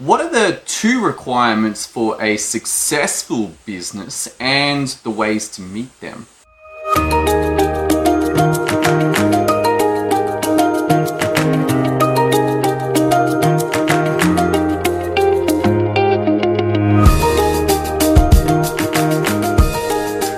What are the two requirements for a successful business and the ways to meet them?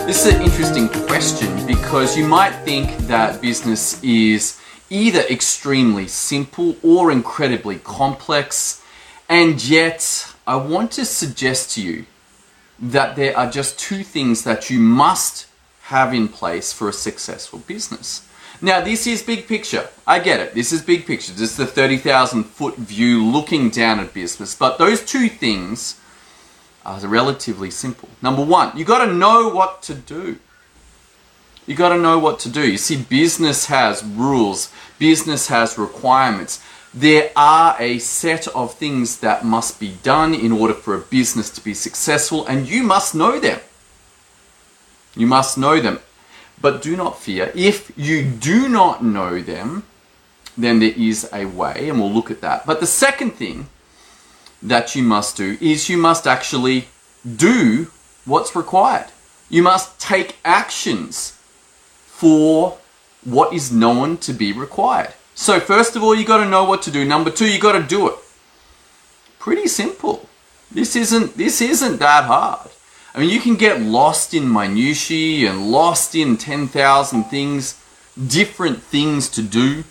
This is an interesting question because you might think that business is either extremely simple or incredibly complex, and yet I want to suggest to you that there are just two things that you must have in place for a successful business. Now, this is big picture. I get it. This is big picture. This is the 30,000 foot view looking down at business. But those two things are relatively simple. Number one, you got to know what to do. You got to know what to do. You see, business has rules, business has requirements. There are a set of things that must be done in order for a business to be successful, and you must know them. You must know them. But do not fear. If you do not know them, then there is a way, and we'll look at that. But the second thing that you must do is you must actually do what's required. You must take actions for what is known to be required. So, first of all, you got to know what to do. Number two, you got to do it. Pretty simple. This isn't this isn't that hard. I mean, you can get lost in minutiae and lost in 10,000 things, different things to do.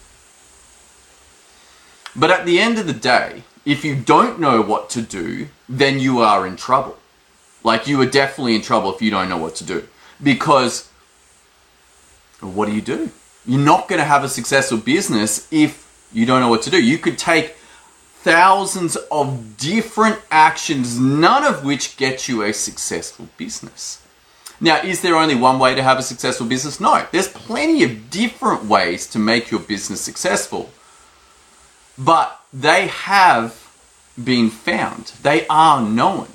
But at the end of the day, if you don't know what to do, then you are in trouble. Like, you are definitely in trouble if you don't know what to do. Because what do you do? You're not going to have a successful business if you don't know what to do. You could take thousands of different actions, none of which get you a successful business. Now, is there only one way to have a successful business? No, there's plenty of different ways to make your business successful. But they have been found, they are known.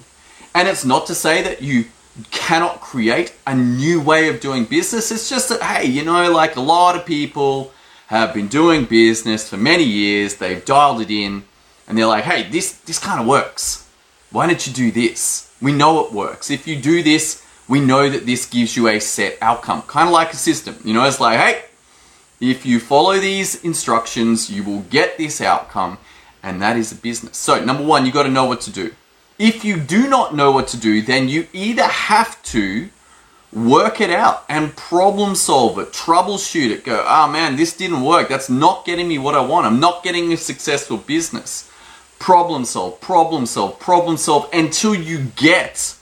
And it's not to say that you cannot create a new way of doing business. It's just that, hey, you know, like a lot of people have been doing business for many years, they've dialed it in, and they're like, hey, this, this kind of works. Why don't you do this? We know it works. If you do this, we know that this gives you a set outcome. Kind of like a system. You know, it's like, hey, if you follow these instructions, you will get this outcome, and that is a business. So, number one, you got to know what to do. If you do not know what to do, then you either have to work it out and problem solve it, troubleshoot it, go, oh man, this didn't work. That's not getting me what I want. I'm not getting a successful business. Problem solve, problem solve, problem solve until you get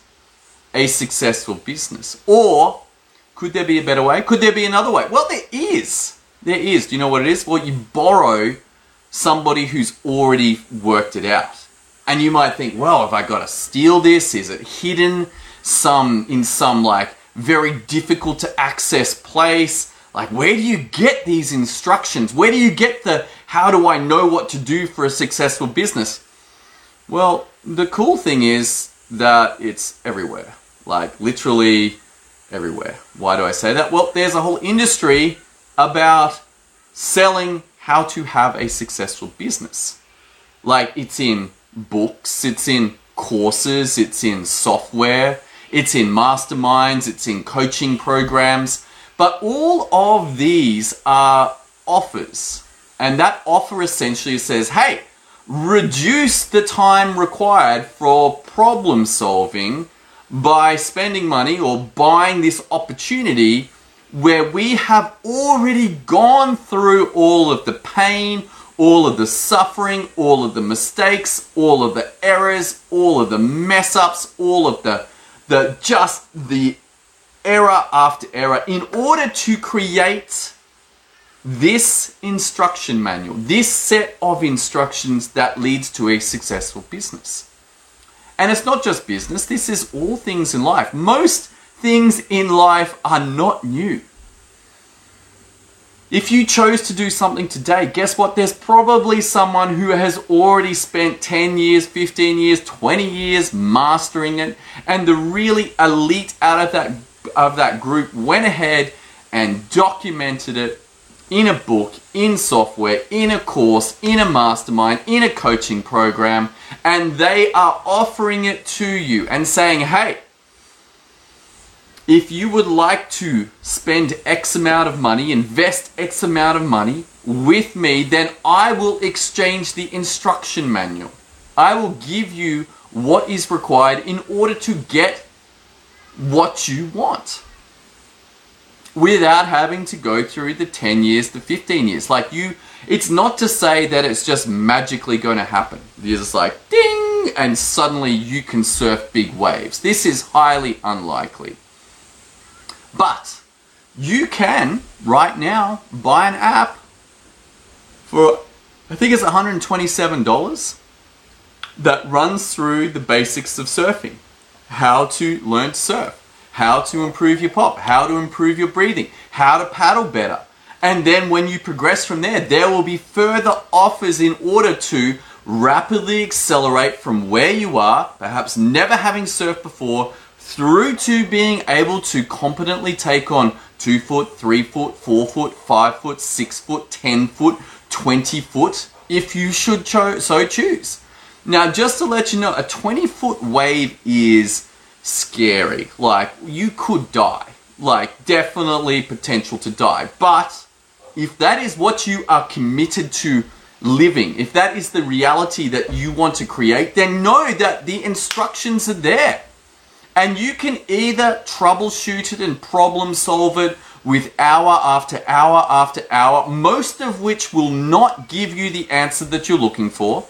a successful business. Or could there be a better way? Could there be another way? Well, there is. There is. Do you know what it is? Well, you borrow somebody who's already worked it out. And you might think, well, have I got to steal this? Is it hidden some in some like very difficult to access place? Like, where do you get these instructions? Where do you get the how do I know what to do for a successful business? Well, the cool thing is that it's everywhere. Like, literally everywhere. Why do I say that? Well, there's a whole industry about selling how to have a successful business. Like, it's in books, it's in courses, it's in software, it's in masterminds, it's in coaching programs. But all of these are offers. And that offer essentially says, hey, reduce the time required for problem solving by spending money or buying this opportunity where we have already gone through all of the pain, all of the suffering, all of the mistakes, all of the errors, all of the mess ups, all of the the just the error after error in order to create this instruction manual, this set of instructions that leads to a successful business. And it's not just business, this is all things in life. Most things in life are not new. If you chose to do something today, guess what? There's probably someone who has already spent 10 years, 15 years, 20 years mastering it, and the really elite out of that of that group went ahead and documented it in a book, in software, in a course, in a mastermind, in a coaching program, and they are offering it to you and saying, hey, if you would like to spend X amount of money, invest X amount of money with me, then I will exchange the instruction manual. I will give you what is required in order to get what you want without having to go through the 10 years, the 15 years. Like you, it's not to say that it's just magically going to happen. You're just like, ding, and suddenly you can surf big waves. This is highly unlikely. But you can, right now, buy an app for, I think it's $127 that runs through the basics of surfing. How to learn to surf how to improve your pop, how to improve your breathing, how to paddle better. And then when you progress from there, there will be further offers in order to rapidly accelerate from where you are, perhaps never having surfed before, through to being able to competently take on two foot, three foot, four foot, five foot, six foot, 10 foot, 20 foot, if you should cho- so choose. Now, just to let you know, a 20 foot wave is scary. Like, you could die. Like, definitely potential to die. But if that is what you are committed to living, if that is the reality that you want to create, then know that the instructions are there. And you can either troubleshoot it and problem solve it with hour after hour after hour, most of which will not give you the answer that you're looking for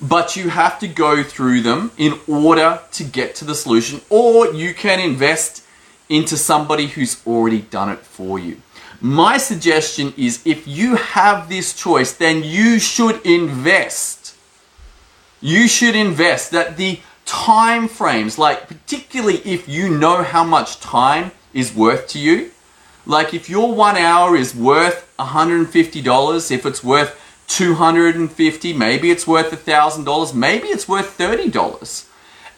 but you have to go through them in order to get to the solution, or you can invest into somebody who's already done it for you. My suggestion is if you have this choice, then you should invest. You should invest that the time frames, like particularly if you know how much time is worth to you, like if your one hour is worth $150, if it's worth 250, maybe it's worth thousand dollars maybe it's worth 30 dollars.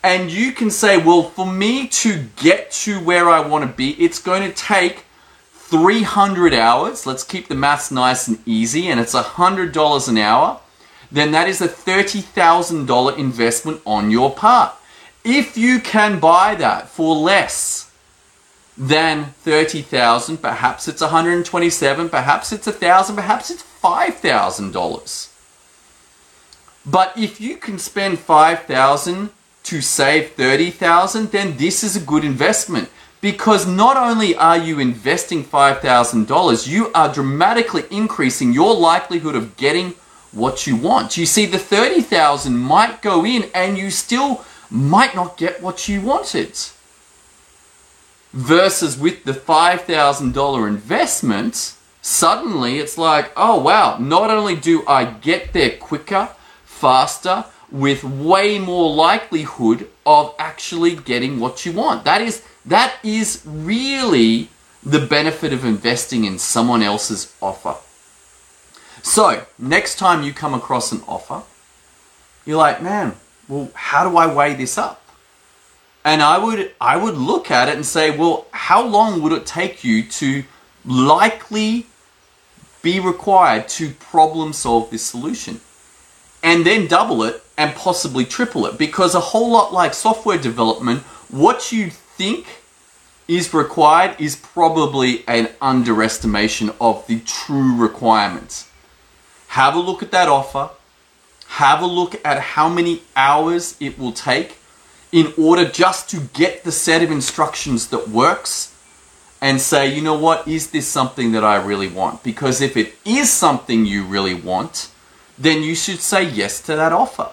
And you can say well for me to get to where i want to be it's going to take 300 hours. Let's keep the maths nice and easy and it's $100 an hour then that is a $30000 investment on your part if you can buy that for less than 30,000 perhaps it's 127 perhaps it's 1000 perhaps it's $5,000. But if you can spend 5,000 to save 30,000, then this is a good investment because not only are you investing $5,000, you are dramatically increasing your likelihood of getting what you want. You see the 30,000 might go in and you still might not get what you wanted. Versus with the $5,000 investment, suddenly it's like, oh wow, not only do I get there quicker, faster, with way more likelihood of actually getting what you want. That is that is really the benefit of investing in someone else's offer. So, next time you come across an offer, you're like, man, well, how do I weigh this up? And I would I would look at it and say, well, how long would it take you to likely be required to problem solve this solution and then double it and possibly triple it because a whole lot like software development what you think is required is probably an underestimation of the true requirements have a look at that offer have a look at how many hours it will take in order just to get the set of instructions that works and say, you know what, is this something that I really want? Because if it is something you really want, then you should say yes to that offer.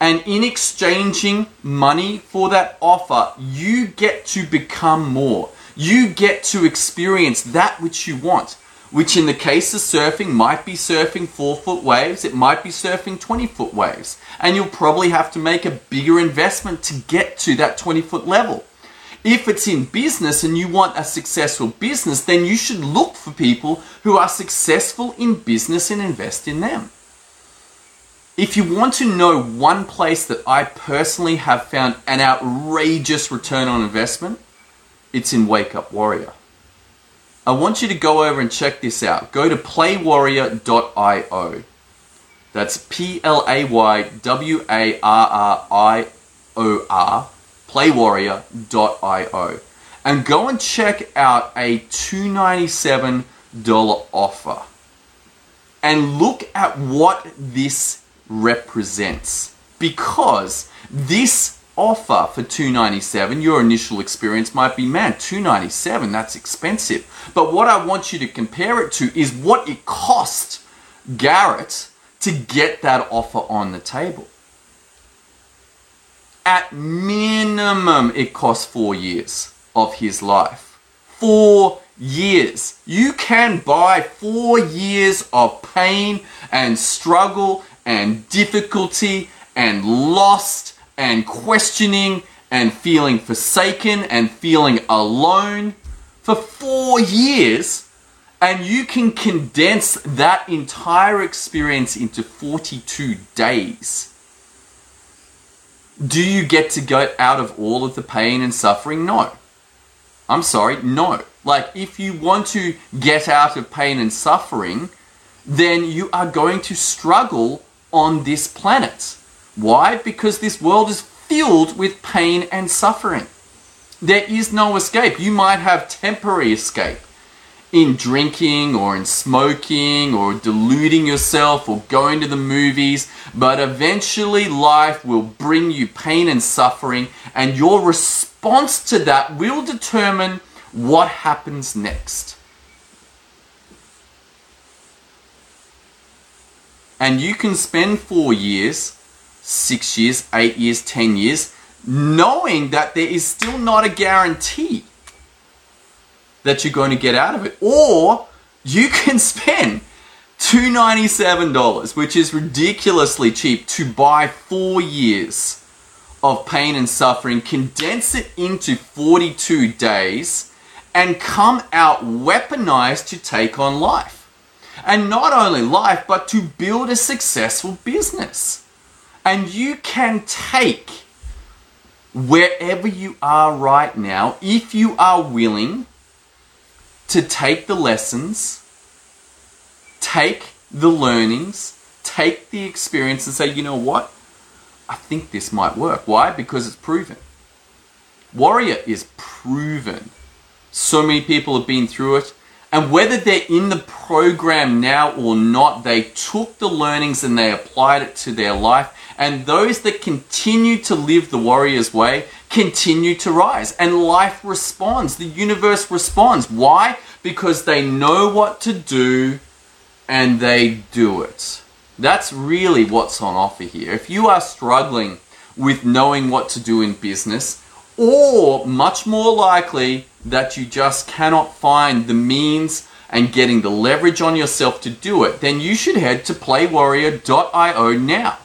And in exchanging money for that offer, you get to become more. You get to experience that which you want, which in the case of surfing might be surfing four foot waves, it might be surfing 20 foot waves. And you'll probably have to make a bigger investment to get to that 20 foot level. If it's in business and you want a successful business, then you should look for people who are successful in business and invest in them. If you want to know one place that I personally have found an outrageous return on investment, it's in Wake Up Warrior. I want you to go over and check this out. Go to playwarrior.io. That's P L A Y W A R R I O R, playwarrior.io. And go and check out a $297 offer. And look at what this represents. Because this offer for 297 your initial experience might be man 297 that's expensive. But what i want you to compare it to is what it cost garrett to get that offer on the table. At minimum it cost four years of his life. Four years. You can buy four years of pain and struggle and difficulty and lost and questioning and feeling forsaken and feeling alone for four years, and you can condense that entire experience into 42 days. Do you get to get out of all of the pain and suffering? No. I'm sorry, no. Like, if you want to get out of pain and suffering, then you are going to struggle on this planet. Why? Because this world is filled with pain and suffering. There is no escape. You might have temporary escape in drinking or in smoking or deluding yourself or going to the movies, but eventually life will bring you pain and suffering, and your response to that will determine what happens next. And you can spend four years six years, eight years, ten years, knowing that there is still not a guarantee that you're going to get out of it. Or you can spend $297, which is ridiculously cheap, to buy four years of pain and suffering, condense it into 42 days, and come out weaponized to take on life. And not only life, but to build a successful business. And you can take wherever you are right now, if you are willing to take the lessons, take the learnings, take the experience, and say, you know what? I think this might work. Why? Because it's proven. Warrior is proven. So many people have been through it. And whether they're in the program now or not, they took the learnings and they applied it to their life. And those that continue to live the warrior's way continue to rise. And life responds. The universe responds. Why? Because they know what to do and they do it. That's really what's on offer here. If you are struggling with knowing what to do in business, or much more likely that you just cannot find the means and getting the leverage on yourself to do it, then you should head to playwarrior.io now.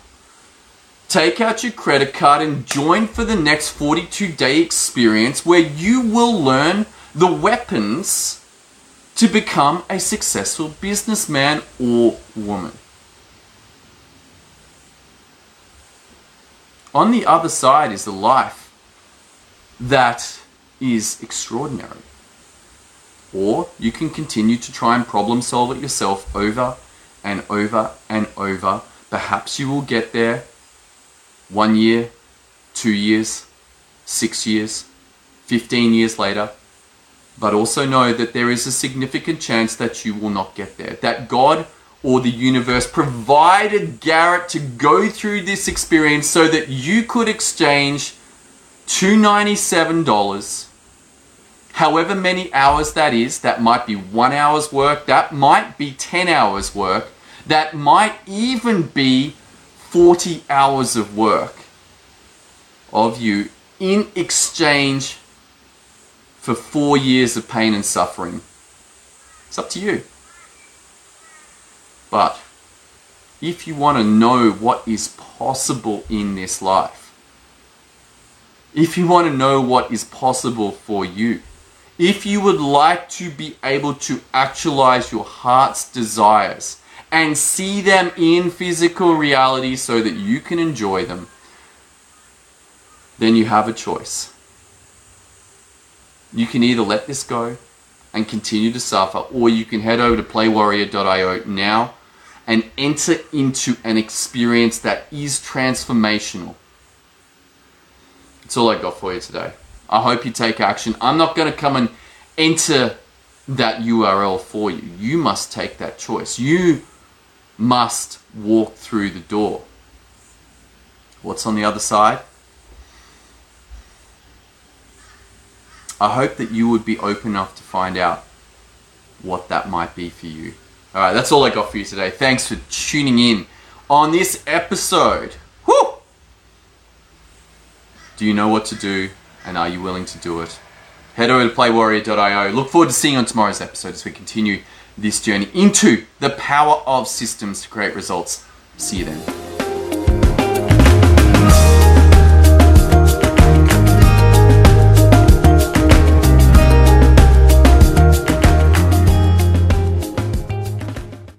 Take out your credit card and join for the next 42 day experience where you will learn the weapons to become a successful businessman or woman. On the other side is the life that is extraordinary. Or you can continue to try and problem solve it yourself over and over and over. Perhaps you will get there one year, two years, six years, 15 years later. But also know that there is a significant chance that you will not get there. That God or the universe provided Garrett to go through this experience so that you could exchange $297 however many hours that is, that might be one hour's work, that might be 10 hours work, that might even be 40 hours of work of you in exchange for four years of pain and suffering. It's up to you. But if you want to know what is possible in this life, if you want to know what is possible for you, if you would like to be able to actualize your heart's desires and see them in physical reality so that you can enjoy them, then you have a choice. You can either let this go and continue to suffer, or you can head over to playwarrior.io now and enter into an experience that is transformational. That's all I got for you today. I hope you take action. I'm not going to come and enter that URL for you. You must take that choice. You must walk through the door. What's on the other side? I hope that you would be open enough to find out what that might be for you. All right, that's all I got for you today. Thanks for tuning in on this episode. Whoo! Do you know what to do and are you willing to do it? Head over to playwarrior.io. Look forward to seeing you on tomorrow's episode as we continue this journey into the power of systems to create results. See you then.